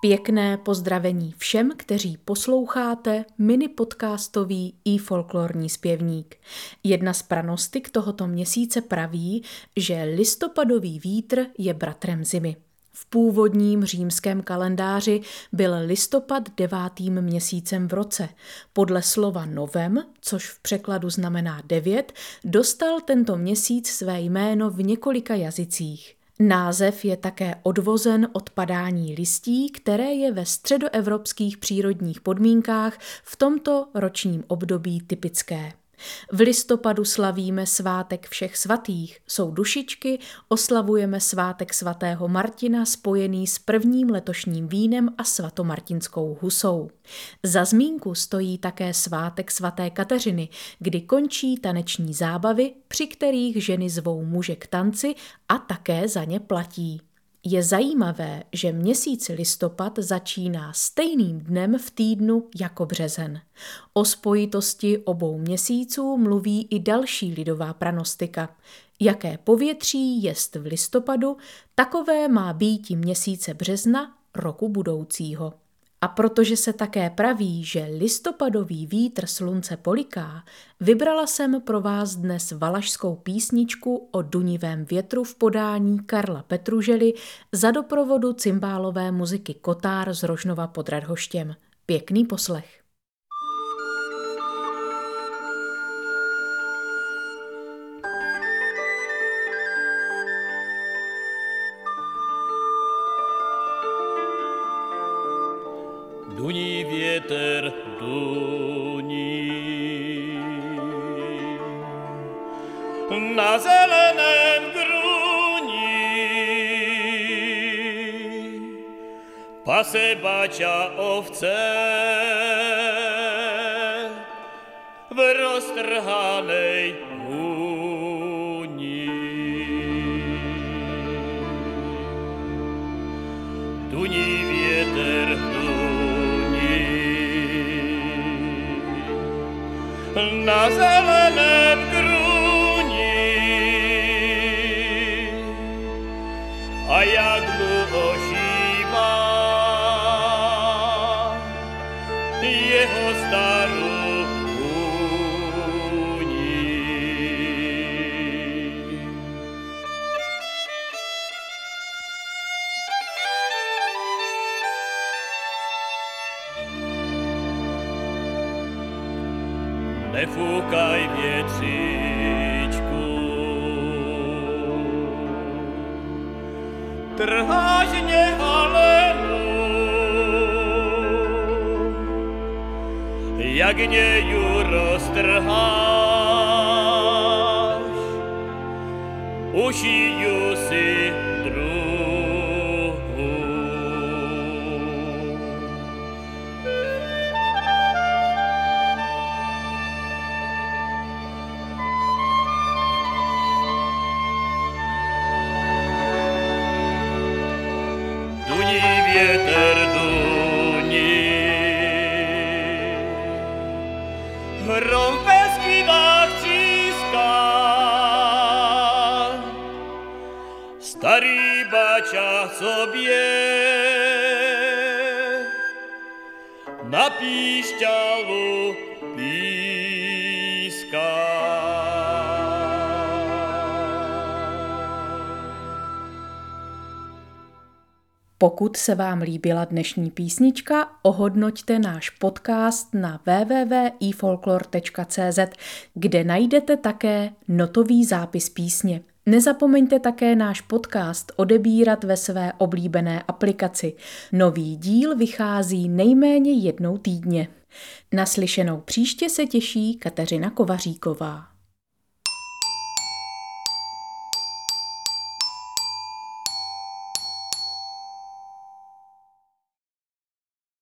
Pěkné pozdravení všem, kteří posloucháte mini podcastový i folklorní zpěvník. Jedna z pranostik tohoto měsíce praví, že listopadový vítr je bratrem zimy. V původním římském kalendáři byl listopad devátým měsícem v roce. Podle slova novem, což v překladu znamená devět, dostal tento měsíc své jméno v několika jazycích. Název je také odvozen od padání listí, které je ve středoevropských přírodních podmínkách v tomto ročním období typické. V listopadu slavíme svátek všech svatých, jsou dušičky, oslavujeme svátek svatého Martina spojený s prvním letošním vínem a svatomartinskou husou. Za zmínku stojí také svátek svaté Kateřiny, kdy končí taneční zábavy, při kterých ženy zvou muže k tanci a také za ně platí. Je zajímavé, že měsíc listopad začíná stejným dnem v týdnu jako březen. O spojitosti obou měsíců mluví i další lidová pranostika. Jaké povětří jest v listopadu, takové má být měsíce března roku budoucího. A protože se také praví, že listopadový vítr slunce poliká, vybrala jsem pro vás dnes valašskou písničku o dunivém větru v podání Karla Petružely za doprovodu cymbálové muziky Kotár z Rožnova pod Radhoštěm. Pěkný poslech. Duni wieter, duni. Na zelenem gruni pasę bacia owce w roztrhanej uni. Duni na zeleném gruni. A jak nefúkaj větříčku. Trháš mě halenu, jak něju roztrháš, ušiju si bača sobě na píšťalu píská. Pokud se vám líbila dnešní písnička, ohodnoťte náš podcast na www.ifolklor.cz, kde najdete také notový zápis písně. Nezapomeňte také náš podcast odebírat ve své oblíbené aplikaci. Nový díl vychází nejméně jednou týdně. Naslyšenou příště se těší Kateřina Kovaříková.